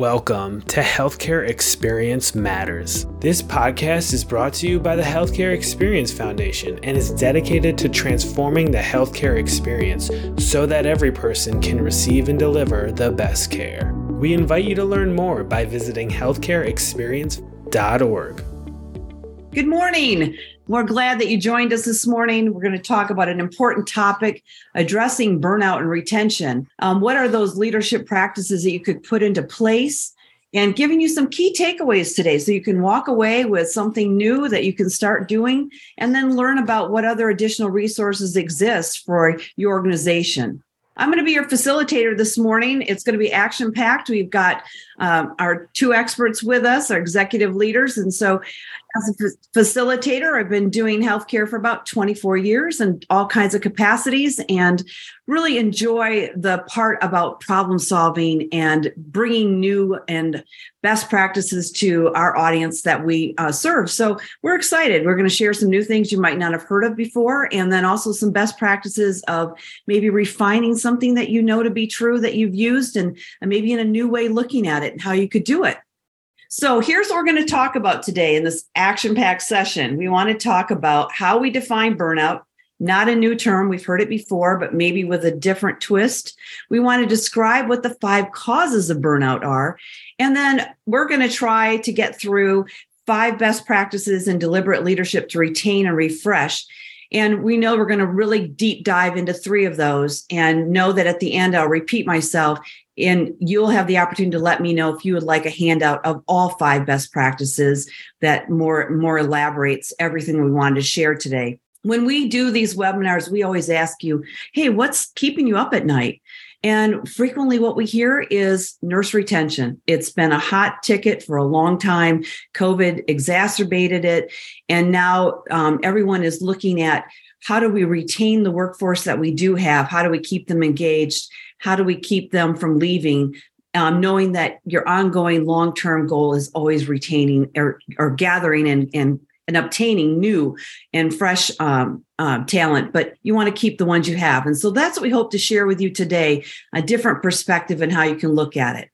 Welcome to Healthcare Experience Matters. This podcast is brought to you by the Healthcare Experience Foundation and is dedicated to transforming the healthcare experience so that every person can receive and deliver the best care. We invite you to learn more by visiting healthcareexperience.org. Good morning. We're glad that you joined us this morning. We're going to talk about an important topic addressing burnout and retention. Um, what are those leadership practices that you could put into place? And giving you some key takeaways today so you can walk away with something new that you can start doing and then learn about what other additional resources exist for your organization. I'm going to be your facilitator this morning. It's going to be action packed. We've got um, our two experts with us, our executive leaders. And so as a facilitator, I've been doing healthcare for about 24 years and all kinds of capacities, and really enjoy the part about problem solving and bringing new and best practices to our audience that we uh, serve. So we're excited. We're going to share some new things you might not have heard of before, and then also some best practices of maybe refining something that you know to be true that you've used, and, and maybe in a new way looking at it and how you could do it. So here's what we're going to talk about today in this action packed session. We want to talk about how we define burnout, not a new term. We've heard it before, but maybe with a different twist. We want to describe what the five causes of burnout are. And then we're going to try to get through five best practices in deliberate leadership to retain and refresh. And we know we're going to really deep dive into three of those and know that at the end, I'll repeat myself and you'll have the opportunity to let me know if you would like a handout of all five best practices that more more elaborates everything we wanted to share today. When we do these webinars we always ask you hey what's keeping you up at night and frequently, what we hear is nurse retention. It's been a hot ticket for a long time. COVID exacerbated it. And now um, everyone is looking at how do we retain the workforce that we do have? How do we keep them engaged? How do we keep them from leaving? Um, knowing that your ongoing long-term goal is always retaining or, or gathering and, and and obtaining new and fresh um, uh, talent, but you want to keep the ones you have. And so that's what we hope to share with you today a different perspective and how you can look at it.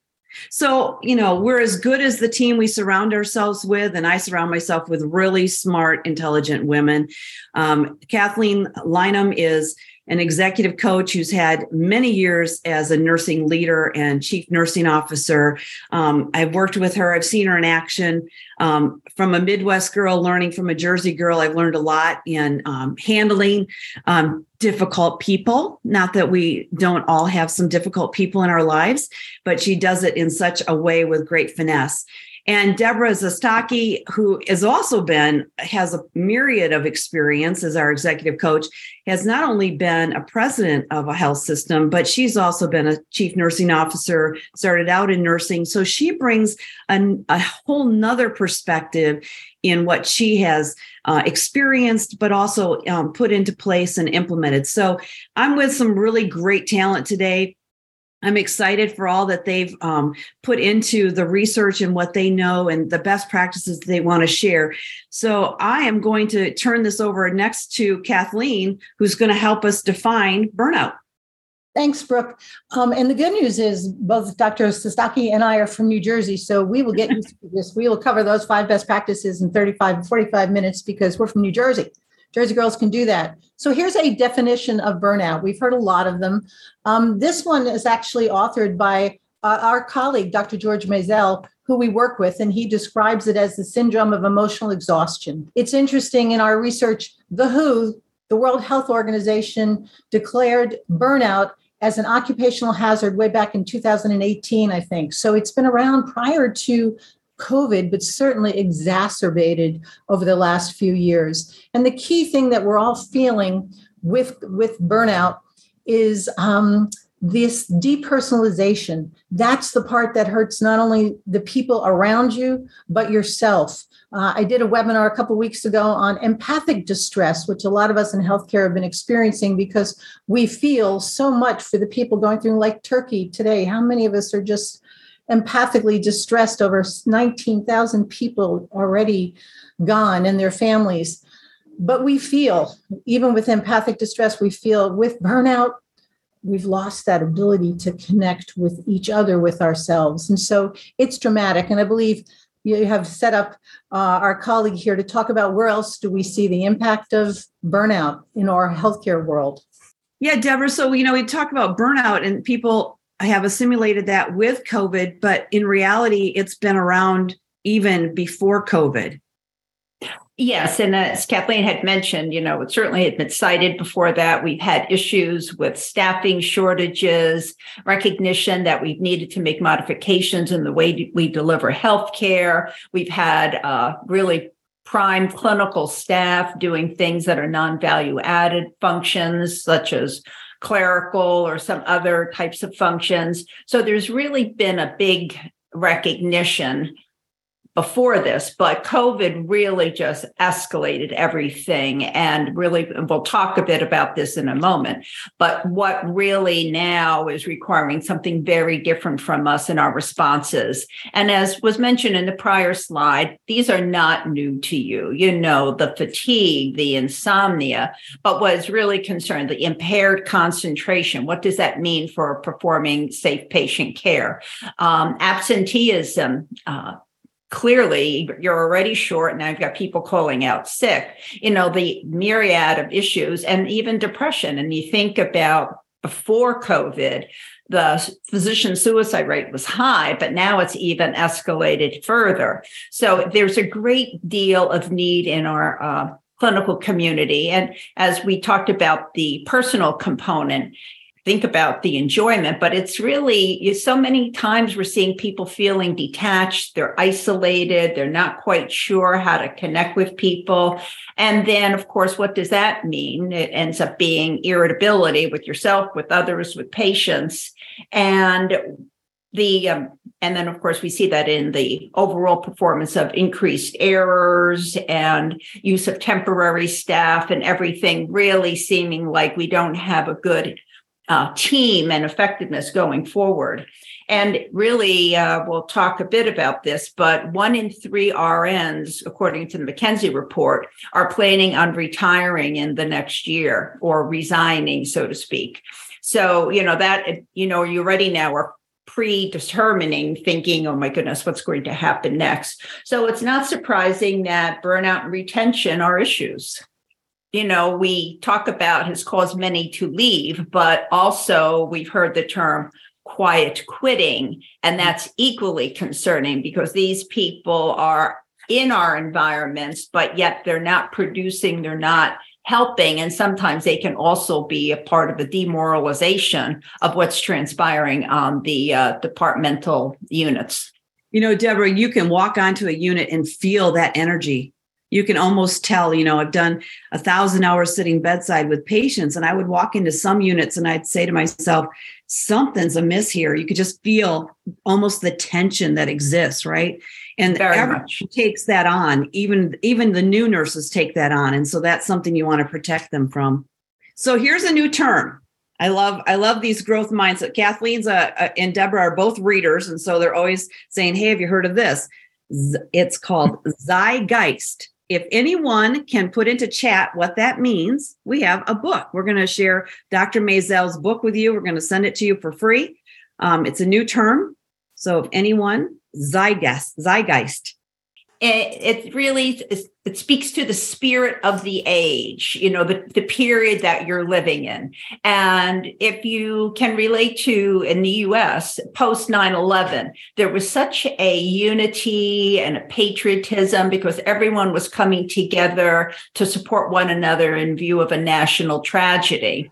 So, you know, we're as good as the team we surround ourselves with, and I surround myself with really smart, intelligent women. Um, Kathleen Lynam is an executive coach who's had many years as a nursing leader and chief nursing officer. Um, I've worked with her, I've seen her in action. Um, from a Midwest girl learning from a Jersey girl, I've learned a lot in um, handling um, difficult people. Not that we don't all have some difficult people in our lives, but she does it in such a way with great finesse. And Deborah Zastocki, who has also been, has a myriad of experience as our executive coach, has not only been a president of a health system, but she's also been a chief nursing officer, started out in nursing. So she brings a, a whole nother perspective in what she has uh, experienced, but also um, put into place and implemented. So I'm with some really great talent today. I'm excited for all that they've um, put into the research and what they know and the best practices they want to share. So I am going to turn this over next to Kathleen, who's going to help us define burnout. Thanks, Brooke. Um, and the good news is both Dr. Zastocki and I are from New Jersey, so we will get used to this. We will cover those five best practices in 35, and 45 minutes because we're from New Jersey. Jersey girls can do that. So here's a definition of burnout. We've heard a lot of them. Um, this one is actually authored by uh, our colleague, Dr. George Mayzell, who we work with, and he describes it as the syndrome of emotional exhaustion. It's interesting in our research, the WHO, the World Health Organization, declared burnout as an occupational hazard way back in 2018, I think. So it's been around prior to COVID, but certainly exacerbated over the last few years. And the key thing that we're all feeling with, with burnout is um, this depersonalization. That's the part that hurts not only the people around you, but yourself. Uh, I did a webinar a couple weeks ago on empathic distress, which a lot of us in healthcare have been experiencing because we feel so much for the people going through like Turkey today. How many of us are just empathically distressed over 19,000 people already gone and their families. But we feel, even with empathic distress, we feel with burnout, we've lost that ability to connect with each other, with ourselves. And so it's dramatic. And I believe you have set up uh, our colleague here to talk about where else do we see the impact of burnout in our healthcare world. Yeah, Deborah. So, you know, we talk about burnout and people have assimilated that with COVID, but in reality, it's been around even before COVID. Yes, and as Kathleen had mentioned, you know, it certainly had been cited before that. We've had issues with staffing shortages, recognition that we've needed to make modifications in the way we deliver healthcare. We've had uh, really prime clinical staff doing things that are non-value added functions, such as clerical or some other types of functions. So there's really been a big recognition before this, but COVID really just escalated everything. And really, we'll talk a bit about this in a moment. But what really now is requiring something very different from us in our responses. And as was mentioned in the prior slide, these are not new to you. You know, the fatigue, the insomnia, but what is really concerned, the impaired concentration. What does that mean for performing safe patient care? Um, absenteeism, uh, clearly you're already short now you've got people calling out sick you know the myriad of issues and even depression. And you think about before covid the physician suicide rate was high but now it's even escalated further. So there's a great deal of need in our uh, clinical community. And as we talked about the personal component think about the enjoyment, but it's really so many times we're seeing people feeling detached, they're isolated, they're not quite sure how to connect with people. And then, of course, what does that mean? It ends up being irritability with yourself, with others, with patients. And the um, and then of course we see that in the overall performance of increased errors and use of temporary staff and everything really seeming like we don't have a good uh, team and effectiveness going forward. And really, uh, we'll talk a bit about this, but one in three RNs, according to the McKinsey report, are planning on retiring in the next year or resigning, so to speak. So, you know, that, you know, you already now are predetermining thinking oh my goodness what's going to happen next so it's not surprising that burnout and retention are issues you know, we talk about has caused many to leave, but also we've heard the term quiet quitting. And that's equally concerning because these people are in our environments, but yet they're not producing, they're not helping. And sometimes they can also be a part of the demoralization of what's transpiring on the uh, departmental units. You know, Deborah, you can walk onto a unit and feel that energy you can almost tell you know i've done a thousand hours sitting bedside with patients and i would walk into some units and i'd say to myself something's amiss here you could just feel almost the tension that exists right and Very everyone much. takes that on even even the new nurses take that on and so that's something you want to protect them from so here's a new term I love I love these growth mindset. Kathleen's a, a, and Deborah are both readers, and so they're always saying, "Hey, have you heard of this?" Z- it's called Zeitgeist if anyone can put into chat what that means, we have a book. We're going to share Dr. Mayzell's book with you. We're going to send it to you for free. Um, it's a new term. So if anyone, zeitgeist, zeitgeist, it, really it speaks to the spirit of the age you know the, the period that you're living in. And if you can relate to in the us post 9-11 there was such a unity and a patriotism because everyone was coming together to support one another in view of a national tragedy.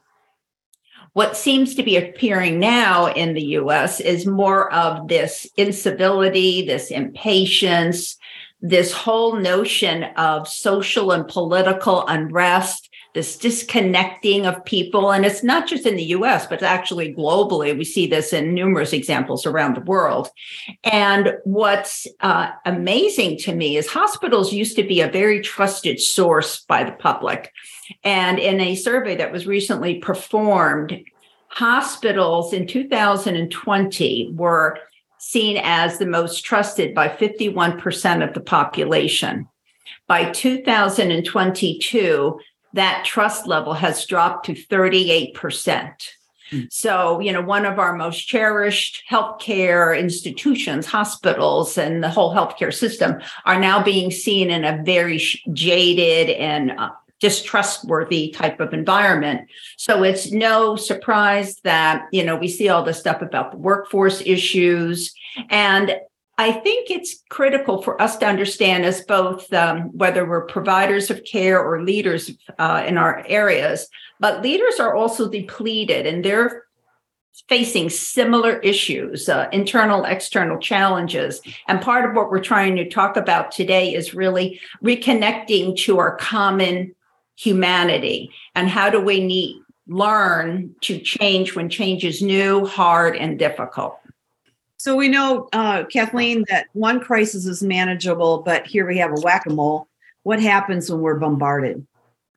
What seems to be appearing now in the US is more of this incivility, this impatience, this whole notion of social and political unrest, this disconnecting of people. And it's not just in the US, but actually globally. We see this in numerous examples around the world. And what's uh, amazing to me is hospitals used to be a very trusted source by the public. And in a survey that was recently performed, hospitals in 2020 were seen as the most trusted by 51% of the population. By 2022, that trust level has dropped to 38%. Mm. So, you know, one of our most cherished healthcare institutions, hospitals, and the whole healthcare system are now being seen in a very jaded and uh, distrustworthy type of environment. So it's no surprise that, you know, we see all this stuff about the workforce issues. And I think it's critical for us to understand as both um, whether we're providers of care or leaders uh, in our areas, but leaders are also depleted and they're facing similar issues, uh, internal, external challenges. And part of what we're trying to talk about today is really reconnecting to our common humanity and how do we need, learn to change when change is new, hard, and difficult. So we know, uh, Kathleen, that one crisis is manageable, but here we have a whack a mole. What happens when we're bombarded?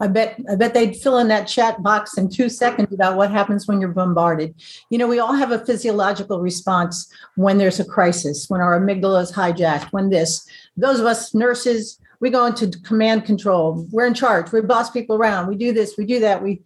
I bet I bet they'd fill in that chat box in two seconds about what happens when you're bombarded. You know, we all have a physiological response when there's a crisis, when our amygdala is hijacked, when this. Those of us nurses, we go into command control. We're in charge. We boss people around. We do this, we do that. We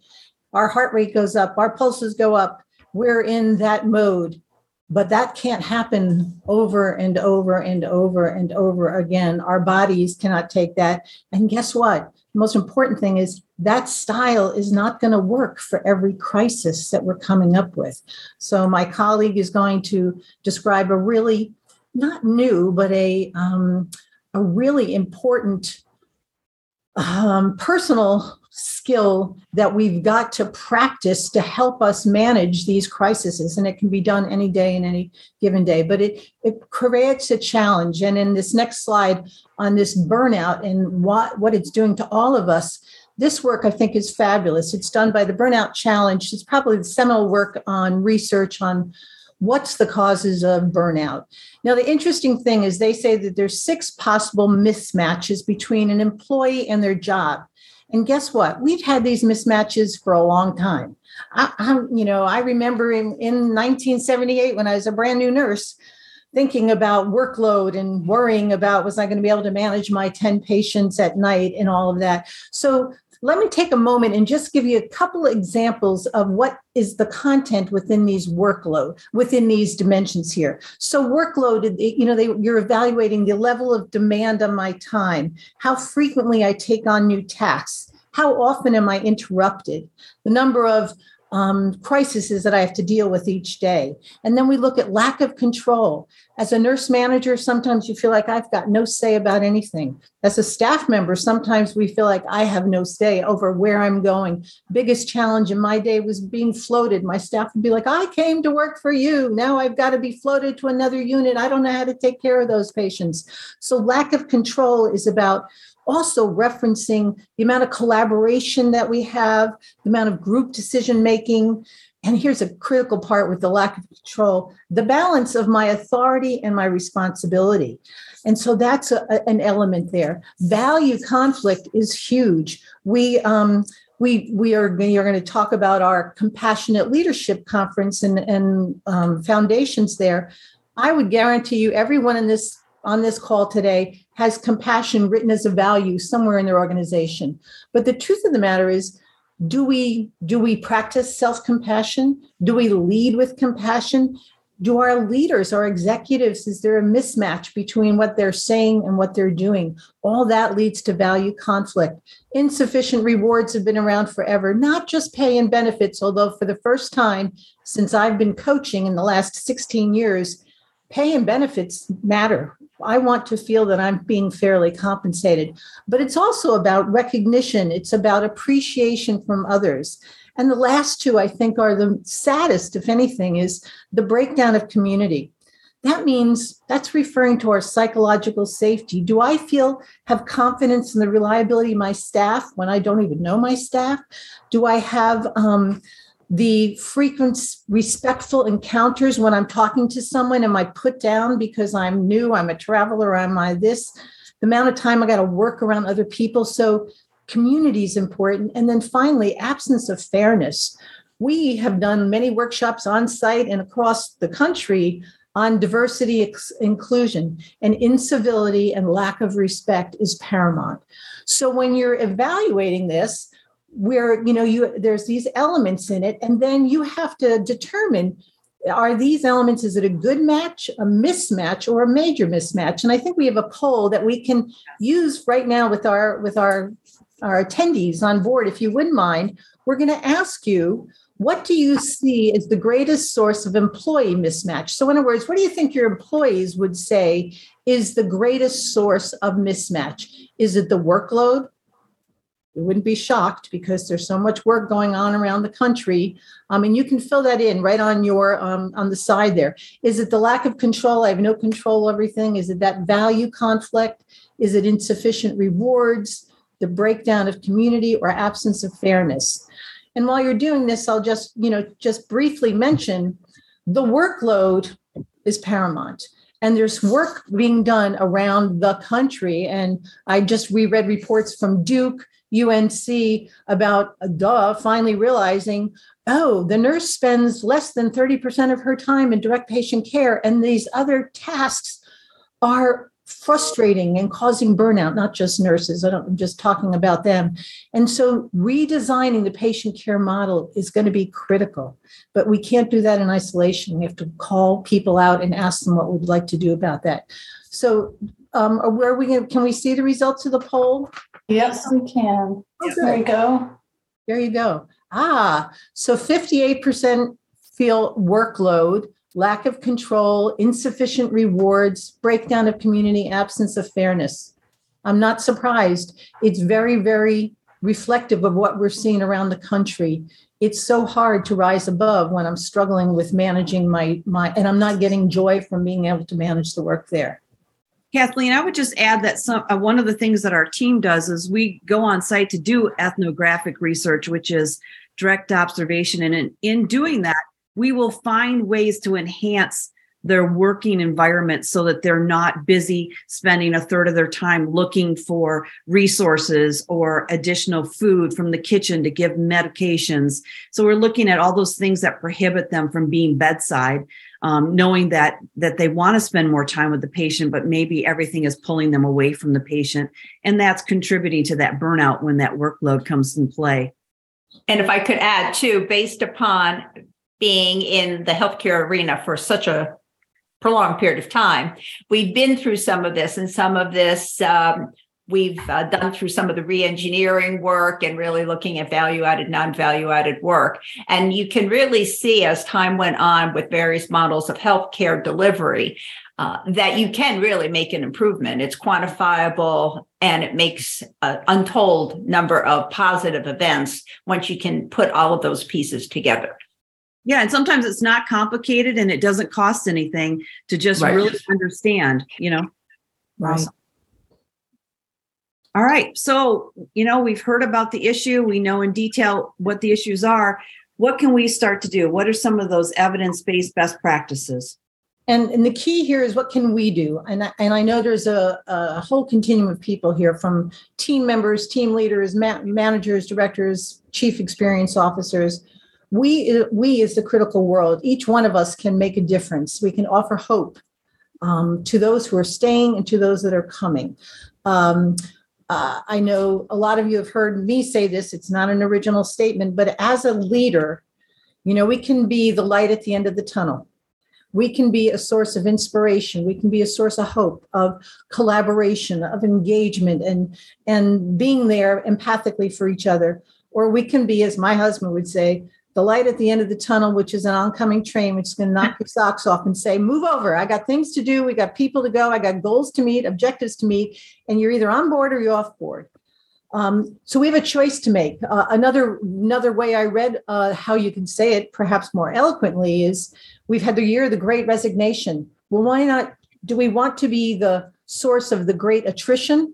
our heart rate goes up, our pulses go up. We're in that mode. But that can't happen over and over and over and over again. Our bodies cannot take that. And guess what? The most important thing is that style is not going to work for every crisis that we're coming up with. So, my colleague is going to describe a really not new, but a um, a really important um, personal skill that we've got to practice to help us manage these crises and it can be done any day in any given day. But it it creates a challenge. And in this next slide on this burnout and what what it's doing to all of us this work i think is fabulous. It's done by the burnout challenge. It's probably the seminal work on research on what's the causes of burnout now the interesting thing is they say that there's six possible mismatches between an employee and their job and guess what? We've had these mismatches for a long time. I, I, you know, I remember in, in 1978 when I was a brand new nurse, thinking about workload and worrying about was I going to be able to manage my 10 patients at night and all of that. So let me take a moment and just give you a couple examples of what is the content within these workload within these dimensions here so workload you know they, you're evaluating the level of demand on my time how frequently i take on new tasks how often am i interrupted the number of um, crises that I have to deal with each day. And then we look at lack of control. As a nurse manager, sometimes you feel like I've got no say about anything. As a staff member, sometimes we feel like I have no say over where I'm going. Biggest challenge in my day was being floated. My staff would be like, I came to work for you. Now I've got to be floated to another unit. I don't know how to take care of those patients. So, lack of control is about also referencing the amount of collaboration that we have, the amount of group decision making. And here's a critical part with the lack of control the balance of my authority and my responsibility. And so that's a, an element there. Value conflict is huge. We, um, we, we are, we are going to talk about our compassionate leadership conference and, and um, foundations there. I would guarantee you, everyone in this on this call today has compassion written as a value somewhere in their organization. But the truth of the matter is, do we do we practice self-compassion? Do we lead with compassion? Do our leaders, our executives, is there a mismatch between what they're saying and what they're doing? All that leads to value conflict. Insufficient rewards have been around forever, not just pay and benefits, although for the first time since I've been coaching in the last 16 years, pay and benefits matter I want to feel that I'm being fairly compensated. But it's also about recognition, it's about appreciation from others. And the last two, I think, are the saddest, if anything, is the breakdown of community. That means that's referring to our psychological safety. Do I feel have confidence in the reliability of my staff when I don't even know my staff? Do I have um, the frequent respectful encounters when I'm talking to someone, am I put down because I'm new, I'm a traveler, am I this? The amount of time I got to work around other people. So community is important. And then finally, absence of fairness. We have done many workshops on site and across the country on diversity ex- inclusion and incivility and lack of respect is paramount. So when you're evaluating this, where you know you there's these elements in it and then you have to determine are these elements is it a good match a mismatch or a major mismatch? And i think we have a poll that we can use right now with our with our our attendees on board if you wouldn't mind. We're going to ask you what do you see as the greatest source of employee mismatch? So in other words what do you think your employees would say is the greatest source of mismatch? Is it the workload you wouldn't be shocked because there's so much work going on around the country. I mean, you can fill that in right on your um, on the side there. Is it the lack of control? I have no control over everything. Is it that value conflict? Is it insufficient rewards? The breakdown of community or absence of fairness? And while you're doing this, I'll just you know just briefly mention the workload is paramount and there's work being done around the country. And I just reread reports from Duke, UNC about duh finally realizing, oh, the nurse spends less than 30% of her time in direct patient care, and these other tasks are frustrating and causing burnout, not just nurses. I I'm just talking about them. And so redesigning the patient care model is going to be critical, but we can't do that in isolation. We have to call people out and ask them what we'd like to do about that. So um, where we can we see the results of the poll? Yes, we can. Oh, There you go. There you go. Ah, so 58% feel workload, lack of control, insufficient rewards, breakdown of community, absence of fairness. I'm not surprised. It's very, very reflective of what we're seeing around the country. It's so hard to rise above when I'm struggling with managing my my and I'm not getting joy from being able to manage the work there. Kathleen, I would just add that some uh, one of the things that our team does is we go on site to do ethnographic research, which is direct observation, and in, in doing that, we will find ways to enhance their working environment so that they're not busy spending a third of their time looking for resources or additional food from the kitchen to give medications. So we're looking at all those things that prohibit them from being bedside um, knowing that that they want to spend more time with the patient but maybe everything is pulling them away from the patient. And that's contributing to that burnout when that workload comes in play. And if I could add too, based upon being in the healthcare arena for such a prolonged period of time, we've been through some of this, and some of this um, we've uh, done through some of the re-engineering work and really looking at value-added, non-value-added work. And you can really see as time went on with various models of healthcare delivery. Uh, that you can really make an improvement. It's quantifiable and it makes an untold number of positive events once you can put all of those pieces together. yeah and sometimes it's not complicated and it doesn't cost anything to just Right. really understand you know Awesome. All right so you know we've heard about the issue we know in detail what the issues are what can we start to do what are some of those evidence-based best practices And, and the key here is what can we do? And I, and I know there's a, a whole continuum of people here from team members, team leaders, ma- managers, directors, chief experience officers. We, we as the critical world, each one of us can make a difference. We can offer hope um, to those who are staying and to those that are coming. Um, uh, I know a lot of you have heard me say this. It's not an original statement, but as a leader, you know, we can be the light at the end of the tunnel we can be a source of inspiration we can be a source of hope of collaboration of engagement and and being there empathically for each other or we can be as my husband would say the light at the end of the tunnel which is an oncoming train which is going to knock your socks off and say move over i got things to do we got people to go i got goals to meet objectives to meet and you're either on board or you're off board um, so we have a choice to make. Uh, another another way I read uh, how you can say it, perhaps more eloquently, is we've had the year of the Great Resignation. Well, why not? Do we want to be the source of the great attrition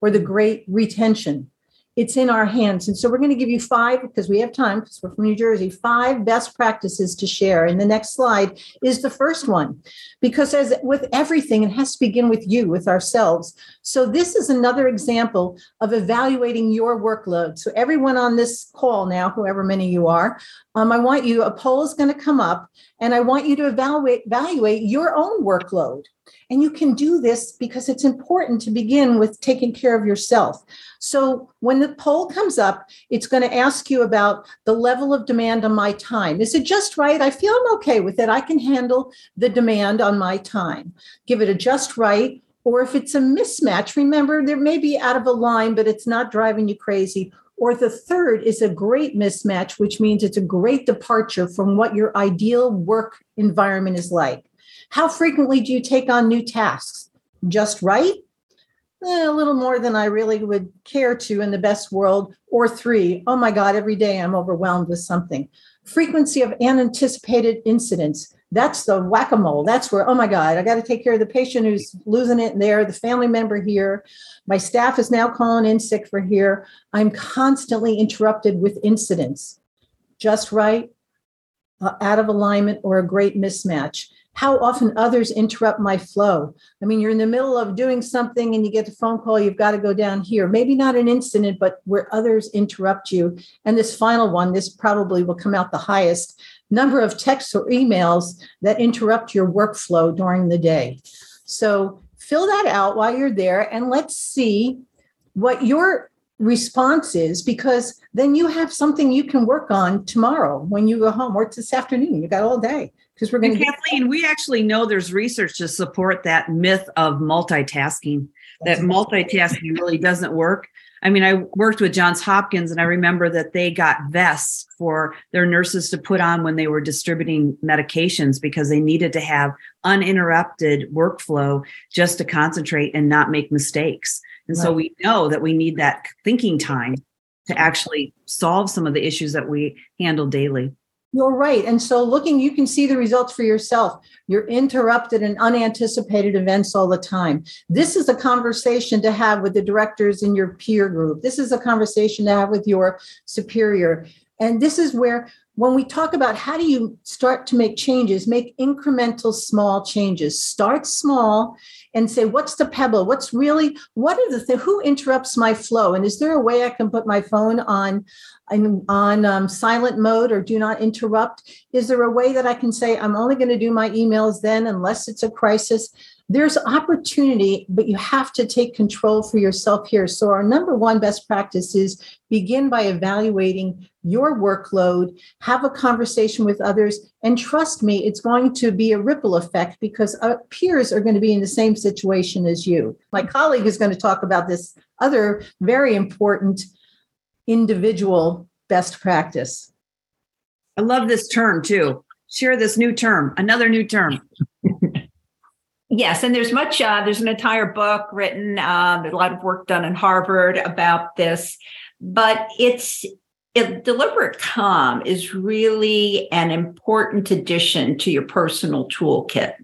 or the great retention? It's in our hands. And so we're going to give you five, because we have time, because we're from New Jersey, five best practices to share. And the next slide is the first one. Because as with everything, it has to begin with you, with ourselves. So this is another example of evaluating your workload. So everyone on this call now, whoever many you are, um, I want you, a poll is going to come up and I want you to evaluate, evaluate your own workload And you can do this because it's important to begin with taking care of yourself. So when the poll comes up, it's going to ask you about the level of demand on my time. Is it just right? I feel I'm okay with it. I can handle the demand on my time. Give it a just right. Or if it's a mismatch, remember there may be out of a line, but it's not driving you crazy. Or the third is a great mismatch, which means it's a great departure from what your ideal work environment is like. How frequently do you take on new tasks? Just right? Eh, a little more than I really would care to in the best world. Or three, oh my God, every day I'm overwhelmed with something. Frequency of unanticipated incidents. That's the whack a mole. That's where, oh my God, I got to take care of the patient who's losing it there, the family member here. My staff is now calling in sick for here. I'm constantly interrupted with incidents. Just right, uh, out of alignment, or a great mismatch how often others interrupt my flow. I mean, you're in the middle of doing something and you get a phone call, you've got to go down here. Maybe not an incident, but where others interrupt you. And this final one, this probably will come out the highest number of texts or emails that interrupt your workflow during the day. So fill that out while you're there and let's see what your response is because then you have something you can work on tomorrow when you go home or this afternoon. You got all day because we're going to. Kathleen, we actually know there's research to support that myth of multitasking. That multitasking really doesn't work. I mean, I worked with Johns Hopkins, and I remember that they got vests for their nurses to put on when they were distributing medications because they needed to have uninterrupted workflow just to concentrate and not make mistakes. And right. so we know that we need that thinking time to actually solve some of the issues that we handle daily. You're right. And so looking, you can see the results for yourself. You're interrupted in unanticipated events all the time. This is a conversation to have with the directors in your peer group. This is a conversation to have with your superior. And this is where, when we talk about how do you start to make changes, make incremental small changes. Start small and say, what's the pebble? What's really, what are the things, who interrupts my flow? And is there a way I can put my phone on, on, um, silent mode or do not interrupt? Is there a way that I can say, I'm only going to do my emails then unless it's a crisis? there's opportunity, but you have to take control for yourself here. So, our number one best practice is begin by evaluating your workload, have a conversation with others, and trust me, it's going to be a ripple effect because our peers are going to be in the same situation as you. My colleague is going to talk about this other very important individual best practice. I love this term too. Share this new term, another new term. Yes, and there's much. Uh, there's an entire book written, um, a lot of work done in Harvard about this, but it's it, deliberate calm is really an important addition to your personal toolkit,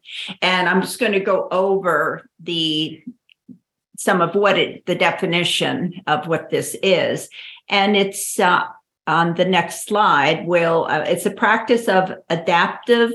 and I'm just going to go over the some of what it the definition of what this is, and it's. Uh, on the next slide will uh, it's a practice of adaptive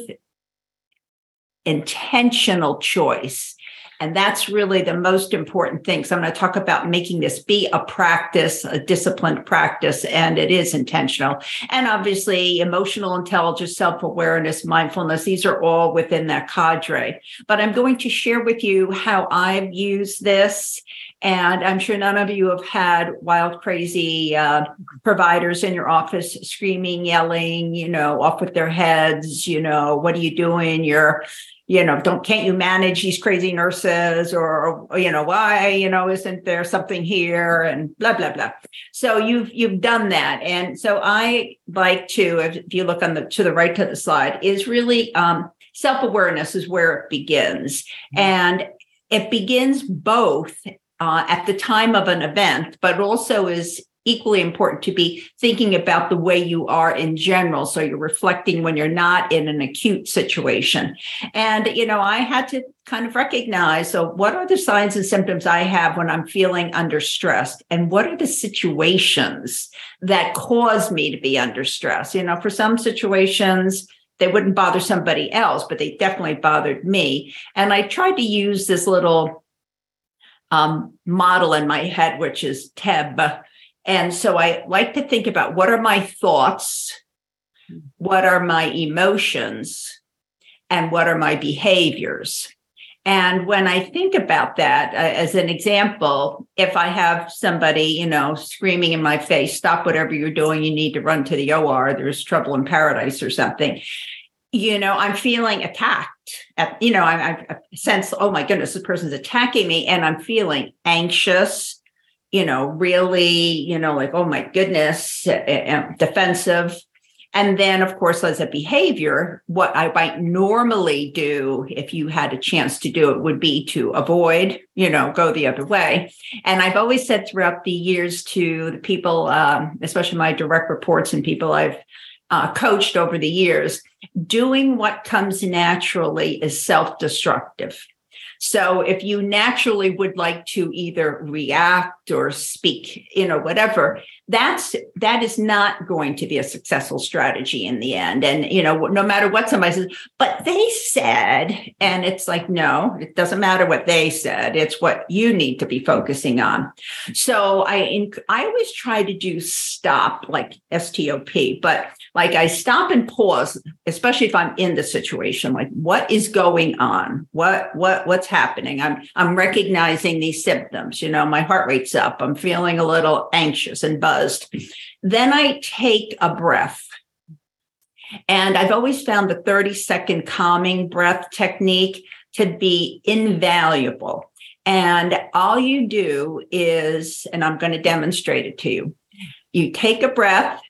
intentional choice. And that's really the most important thing. So I'm going to talk about making this be a practice, a disciplined practice, and it is intentional. And obviously, emotional intelligence, self awareness, mindfulness, these are all within that cadre. But I'm going to share with you how I've used this. And I'm sure none of you have had wild, crazy uh, providers in your office screaming, yelling, you know, off with their heads, you know, what are you doing? You're, you know, don't can't you manage these crazy nurses or, or you know why you know isn't there something here and blah blah blah. So you've you've done that, and so I like to if you look on the to the right to the slide is really um, self awareness is where it begins, mm-hmm. and it begins both uh, at the time of an event, but also is equally important to be thinking about the way you are in general. So you're reflecting when you're not in an acute situation. And, you know, I had to kind of recognize so, what are the signs and symptoms I have when I'm feeling under stress? And what are the situations that cause me to be under stress? You know, for some situations, they wouldn't bother somebody else, but they definitely bothered me. And I tried to use this little um, model in my head, which is TEB, and so I like to think about what are my thoughts, what are my emotions, and what are my behaviors. And when I think about that, uh, as an example, if I have somebody, you know, screaming in my face, stop whatever you're doing, you need to run to the OR, there's trouble in paradise or something, you know, I'm feeling attacked. At, you know, I, I sense, oh my goodness, this person's attacking me, and I'm feeling anxious, you know, really, you know, like, oh my goodness, defensive. And then, of course, as a behavior, what I might normally do if you had a chance to do it would be to avoid, you know, go the other way. And I've always said throughout the years to the people, um, especially my direct reports and people I've uh, coached over the years, doing what comes naturally is self destructive. So if you naturally would like to either react or speak, you know, whatever, that's that is not going to be a successful strategy in the end. And you know, no matter what somebody says, but they said, and it's like, no, it doesn't matter what they said. It's what you need to be focusing on. So I I always try to do stop like STOP, but like I stop and pause, especially if I'm in the situation, like what is going on? What what what's happening? I'm I'm recognizing these symptoms. You know, my heart rate's up. I'm feeling a little anxious and buzzed. Then I take a breath. And I've always found the 30 second calming breath technique to be invaluable. And all you do is, and I'm going to demonstrate it to you. You take a breath,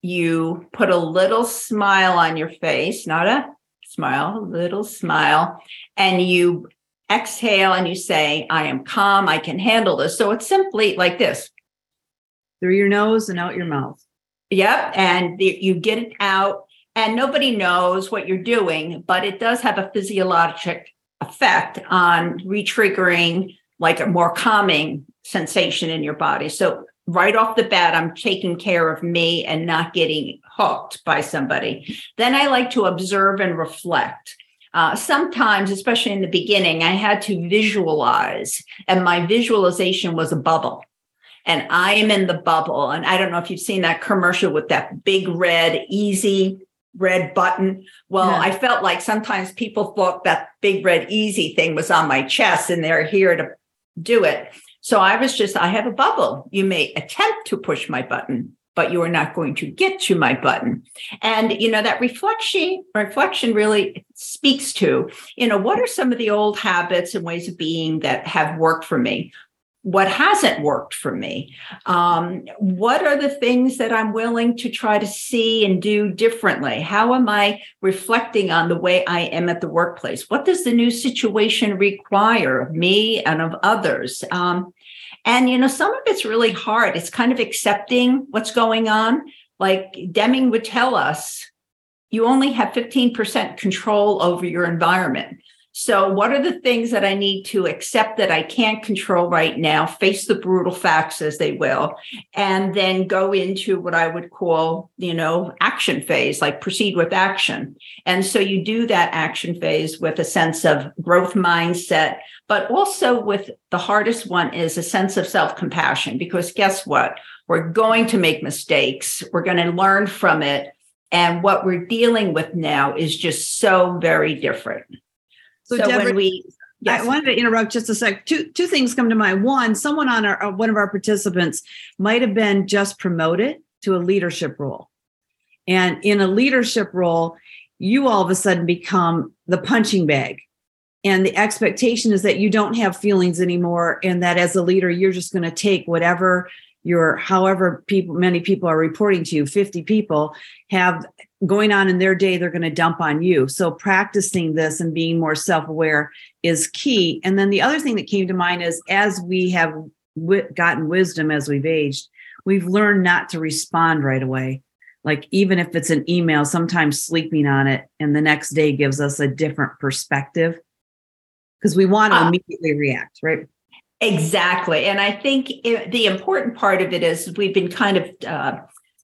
you put a little smile on your face, not a smile, a little smile, and you exhale and you say, I am calm, I can handle this. So it's simply like this through your nose and out your mouth. Yep. And you get it out, and nobody knows what you're doing, but it does have a physiologic effect on retriggering like a more calming sensation in your body. So right off the bat, I'm taking care of me and not getting hooked by somebody. Then I like to observe and reflect. Uh, sometimes, especially in the beginning, I had to visualize, and my visualization was a bubble. And I am in the bubble. And I don't know if you've seen that commercial with that big red, easy red button. Well. I felt like sometimes people thought that big red easy thing was on my chest and they're here to do it. So I was just, I have a bubble. You may attempt to push my button, but you are not going to get to my button. And, you know, that reflection, reflection really speaks to, you know, what are some of the old habits and ways of being that have worked for me? what hasn't worked for me um, what are the things that i'm willing to try to see and do differently how am i reflecting on the way i am at the workplace what does the new situation require of me and of others um, and you know some of it's really hard. It's kind of accepting what's going on. Like deming would tell us you only have 15% control over your environment so, what are the things that I need to accept that I can't control right now, face the brutal facts as they will, and then go into what I would call, you know, action phase, like proceed with action. And so you do that action phase with a sense of growth mindset, but also with the hardest one is a sense of self compassion, because guess what? We're going to make mistakes, we're going to learn from it. And what we're dealing with now is just so very different. So, so Deborah, when we Yes. I wanted to interrupt just a sec. Two two things come to mind. One, someone on our uh, one of our participants might have been just promoted to a leadership role, and in a leadership role, you all of a sudden become the punching bag, and the expectation is that you don't have feelings anymore, and that as a leader, you're just going to take whatever your however people many people are reporting to you 50 people have going on in their day they're going to dump on you. So practicing this and being more self-aware is key. And then the other thing that came to mind is as we have w- gotten wisdom as we've aged we've learned not to respond right away. Like even if it's an email sometimes sleeping on it and the next day gives us a different perspective. Because we want to uh, immediately react right? Exactly. And i think it, the important part of it is we've been kind of uh,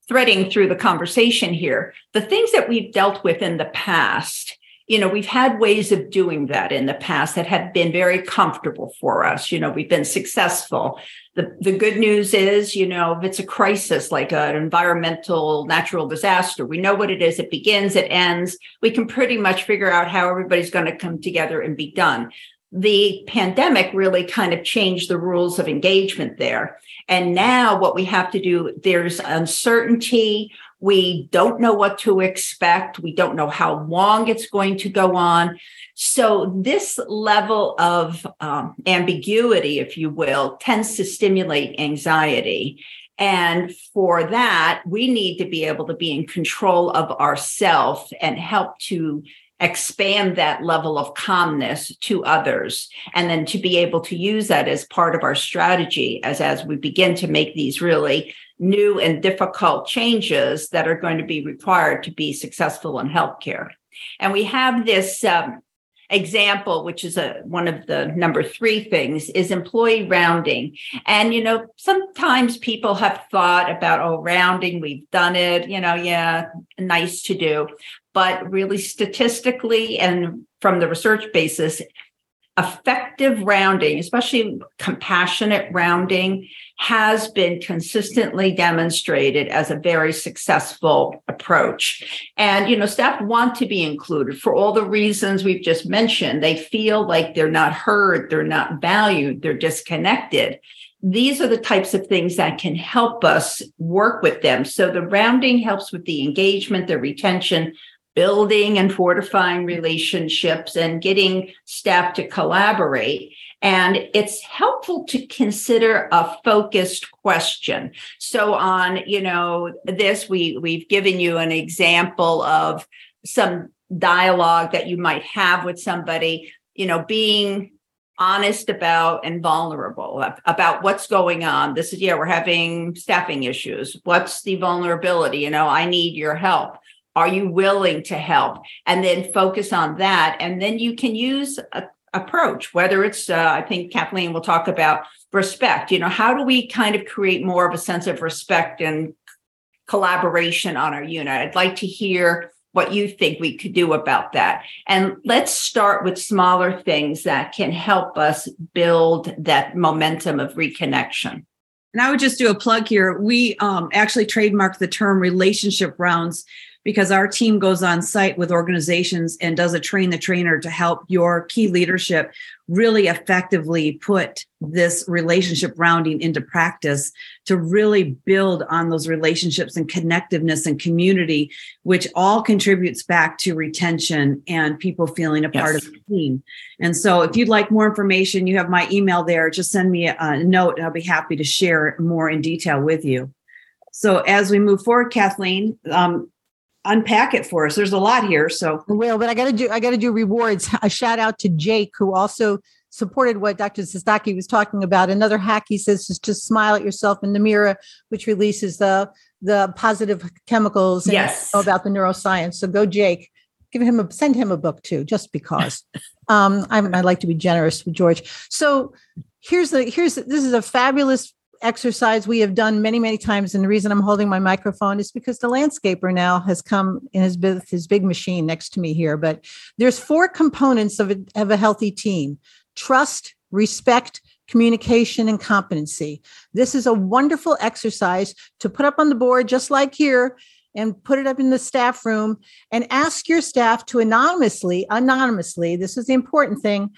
threading through the conversation here, the things that we've dealt with in the past, you know, we've had ways of doing that in the past that have been very comfortable for us. You know, we've been successful. The, the good news is, you know, if it's a crisis like an environmental natural disaster, we know what it is. It begins, it ends. We can pretty much figure out how everybody's going to come together and be done. The pandemic really kind of changed the rules of engagement there. And now what we have to do, there's uncertainty. We don't know what to expect. We don't know how long it's going to go on. So, this level of um, ambiguity, if you will, tends to stimulate anxiety. And for that, we need to be able to be in control of ourself and help to expand that level of calmness to others. And then to be able to use that as part of our strategy as as we begin to make these really new and difficult changes that are going to be required to be successful in healthcare. And we have this um, example which is a one of the number 3 things is employee rounding. And you know sometimes people have thought about oh rounding we've done it you know yeah nice to do. But really statistically and from the research basis, effective rounding, especially compassionate rounding, has been consistently demonstrated as a very successful approach. And, you know, staff want to be included for all the reasons we've just mentioned. They feel like they're not heard, they're not valued, they're disconnected. These are the types of things that can help us work with them. So the rounding helps with the engagement, the retention, building and fortifying relationships and getting staff to collaborate. And it's helpful to consider a focused question. So on, you know, this, we, we've given you an example of some dialogue that you might have with somebody, you know, being honest about and vulnerable about what's going on. This is, yeah, we're having staffing issues. What's the vulnerability? You know, I need your help. Are you willing to help? And then focus on that. And then you can use a approach, whether it's, uh, I think Kathleen will talk about respect. You know, how do we kind of create more of a sense of respect and collaboration on our unit? I'd like to hear what you think we could do about that. And let's start with smaller things that can help us build that momentum of reconnection. And I would just do a plug here. We um, actually trademarked the term relationship rounds because our team goes on site with organizations and does a train the trainer to help your key leadership really effectively put this relationship rounding into practice to really build on those relationships and connectiveness and community which all contributes back to retention and people feeling a yes. part of the team. And so if you'd like more information you have my email there. Just send me a note and i'll be happy to share more in detail with you. So as we move forward kathleen um, unpack it for us. There's a lot here. So will, but I gotta do I gotta do rewards. A shout out to Jake, who also supported what Dr. Zastocki was talking about. Another hack he says is just smile at yourself in the mirror, which releases the the positive chemicals and yes. about the neuroscience. So go, Jake. Give him a send him a book too, just because. um, I, I like to be generous with George. So here's the here's this is a fabulous exercise we have done many, many times. And the reason I'm holding my microphone is because the landscaper now has come in his, his big machine next to me here. But there's four components of a, of a healthy team trust, respect, communication, and competency. This is a wonderful exercise to put up on the board, just like here, and put it up in the staff room and ask your staff to anonymously, anonymously, this is the important thing,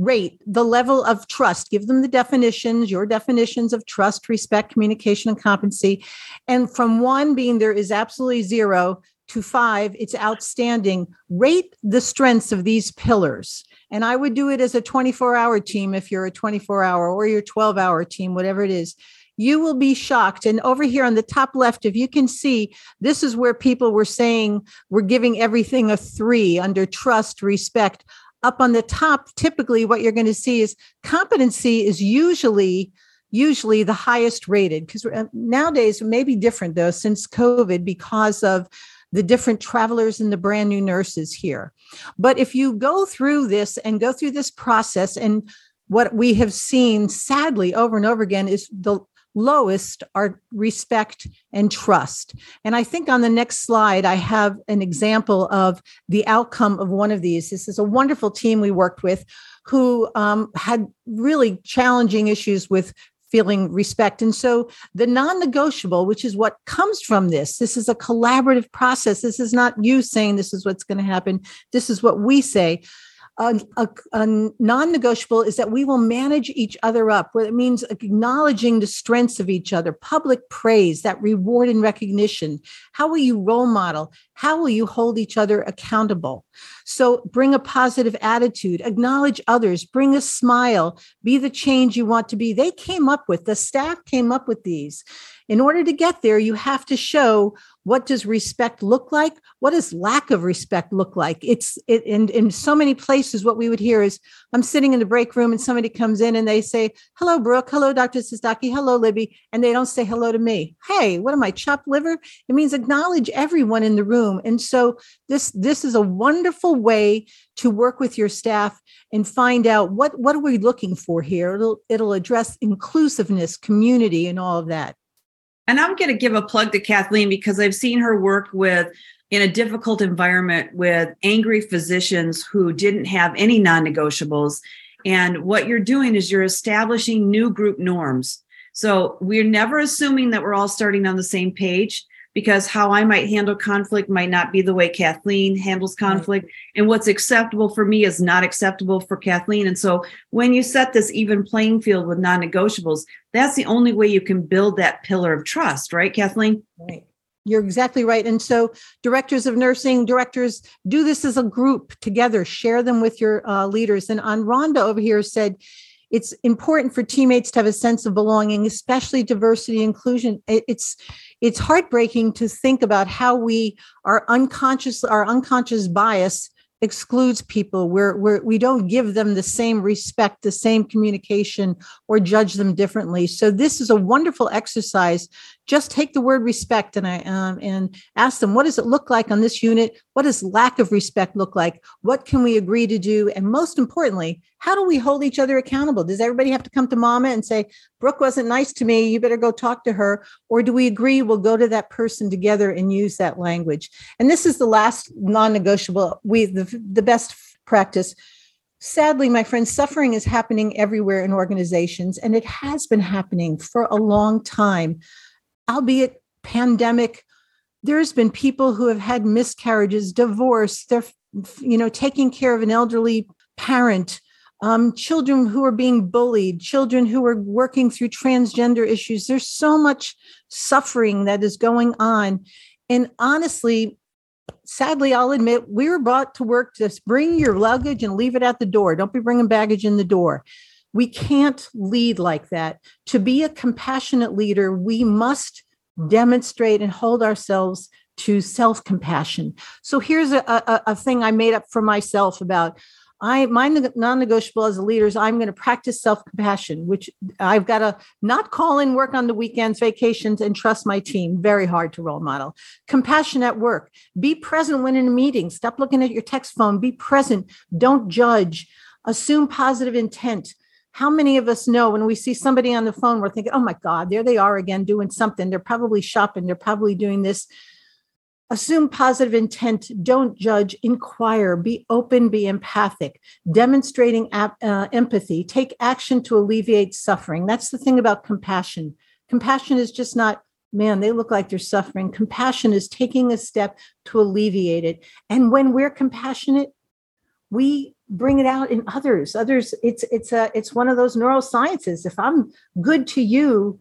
rate the level of trust. Give them the definitions your definitions of trust respect communication and competency. And from one being there is absolutely zero to five it's outstanding. Rate the strengths of these pillars. And i would do it as a 24 hour team if you're a 24 hour or your 12 hour team whatever it is. You will be shocked. And over here on the top left, if you can see, this is where people were saying we're giving everything a three under trust, respect up on the top, typically what you're going to see is competency is usually usually the highest rated because uh, nowadays it may be different though since covid because of the different travelers and the brand new nurses here. But if you go through this and go through this process and what we have seen sadly over and over again is the lowest are respect and trust. And I think on the next slide, I have an example of the outcome of one of these. This is a wonderful team we worked with who um, had really challenging issues with feeling respect. And so the non negotiable, which is what comes from this, this is a collaborative process. This is not you saying this is what's going to happen. This is what we say a, a, a non-negotiable is that we will manage each other up where it means acknowledging the strengths of each other public praise that reward and recognition. How will you role model? How will you hold each other accountable? So bring a positive attitude acknowledge others bring a smile be the change you want to be. They came up with the staff came up with these in order to get there you have to show what does respect look like? What does lack of respect look like? It's it in, in so many places what we would hear is i'm sitting in the break room and somebody comes in and they say hello brooke. Hello dr Zastocki, hello libby and they don't say hello to me. Hey what am i chopped liver? It means acknowledge everyone in the room. And so this this is a wonderful way to work with your staff and find out what what are we looking for here? It'll it'll address inclusiveness community and all of that and I'm going to give a plug to Kathleen because I've seen her work with in a difficult environment with angry physicians who didn't have any non negotiables. And what you're doing is you're establishing new group norms. So we're never assuming that we're all starting on the same page because how I might handle conflict might not be the way Kathleen handles conflict. Right. And what's acceptable for me is not acceptable for Kathleen. And so when you set this even playing field with non negotiables, that's the only way you can build that pillar of trust, right, Kathleen? Right. You're exactly right. And so, directors of nursing, directors, do this as a group together, share them with your uh, leaders. And on Rhonda over here said, it's important for teammates to have a sense of belonging, especially diversity inclusion. It's it's heartbreaking to think about how we are unconscious, our unconscious bias excludes people where we're, we don't give them the same respect the same communication or judge them differently so this is a wonderful exercise just take the word respect and i um, and ask them what does it look like on this unit? What does lack of respect look like? What can we agree to do? And most importantly how do we hold each other accountable? Does everybody have to come to mama and say brooke wasn't nice to me you better go talk to her or do we agree we'll go to that person together and use that language? And this is the last non-negotiable we the, the best practice. Sadly, my friends, suffering is happening everywhere in organizations, and it has been happening for a long time albeit pandemic, there's been people who have had miscarriages, divorce, they're, you know, taking care of an elderly parent, um, children who are being bullied, children who are working through transgender issues. There's so much suffering that is going on. And honestly, sadly, I'll admit, we were brought to work to bring your luggage and leave it at the door. Don't be bringing baggage in the door. We can't lead like that. To be a compassionate leader, we must demonstrate and hold ourselves to self compassion. So here's a, a, a, thing I made up for myself about. I my non-negotiable as a leader is I'm going to practice self-compassion, which I've got to not call in work on the weekends, vacations, and trust my team. Very hard to role model. Compassion at work. Be present when in a meeting. Stop looking at your text phone. Be present. Don't judge. Assume positive intent how many of us know when we see somebody on the phone, we're thinking, oh my God, there they are again doing something. They're probably shopping, they're probably doing this. Assume positive intent, don't judge, inquire, be open, be empathic, demonstrating ap- uh, empathy, take action to alleviate suffering. That's the thing about compassion. Compassion is just not, man, they look like they're suffering. Compassion is taking a step to alleviate it. And when we're compassionate, we bring it out in others. Others it's it's a it's one of those neurosciences if i'm good to you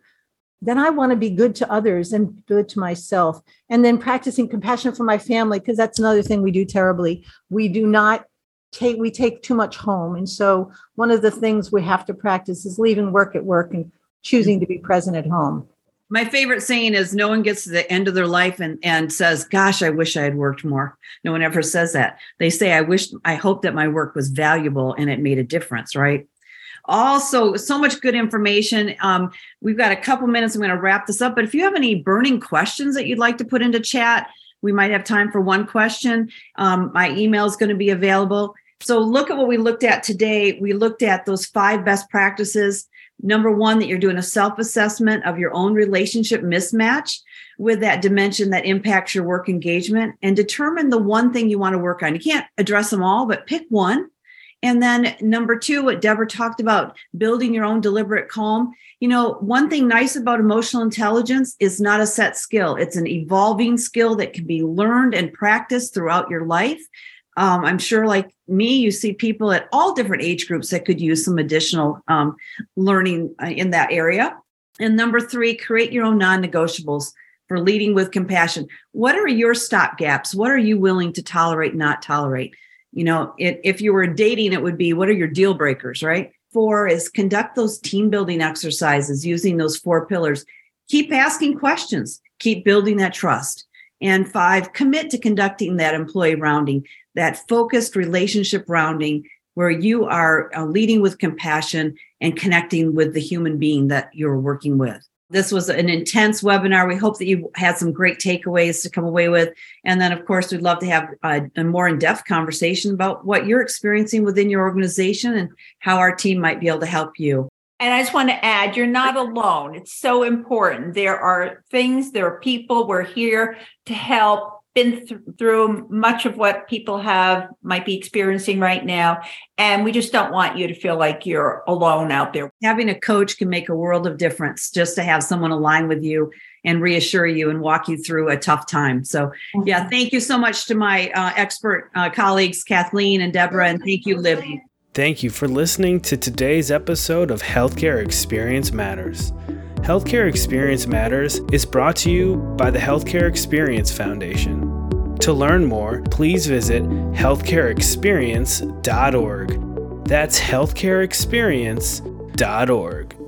then i want to be good to others and good to myself. And then practicing compassion for my family because that's another thing we do terribly. We do not take we take too much home. And so one of the things we have to practice is leaving work at work and choosing to be present at home my favorite saying is no one gets to the end of their life and, and says, Gosh, I wish I had worked more. No one ever says that. They say, I wish, I hope that my work was valuable and it made a difference, right? Also, so much good information. Um, we've got a couple minutes. I'm going to wrap this up. But if you have any burning questions that you'd like to put into chat, we might have time for one question. Um, my email is going to be available. So, look at what we looked at today. We looked at those five best practices Number one, that you're doing a self assessment of your own relationship mismatch with that dimension that impacts your work engagement and determine the one thing you want to work on. You can't address them all, but pick one. And then number two, what Deborah talked about, building your own deliberate calm. You know, one thing nice about emotional intelligence is not a set skill, it's an evolving skill that can be learned and practiced throughout your life. Um, I'm sure, like me, you see people at all different age groups that could use some additional um, learning uh, in that area. And number three, create your own non negotiables for leading with compassion. What are your stop gaps? What are you willing to tolerate, not tolerate? You know, it, if you were dating, it would be what are your deal breakers, right? Four is conduct those team building exercises using those four pillars. Keep asking questions, keep building that trust. And five, commit to conducting that employee rounding, that focused relationship rounding where you are uh, leading with compassion and connecting with the human being that you're working with. This was an intense webinar. We hope that you had some great takeaways to come away with. And then, of course, we'd love to have a, a more in depth conversation about what you're experiencing within your organization and how our team might be able to help you. And I just want to add, you're not alone. It's so important. There are things, there are people, we're here to help been th- through much of what people have might be experiencing right now. And we just don't want you to feel like you're alone out there. Having a coach can make a world of difference just to have someone align with you and reassure you and walk you through a tough time. So yeah thank you. so much to my uh, expert uh, colleagues kathleen and deborah and thank you libby. Thank you for listening to today's episode of healthcare experience matters Healthcare Experience Matters is brought to you by the Healthcare Experience Foundation. To learn more, please visit healthcareexperience.org. That's healthcareexperience.org.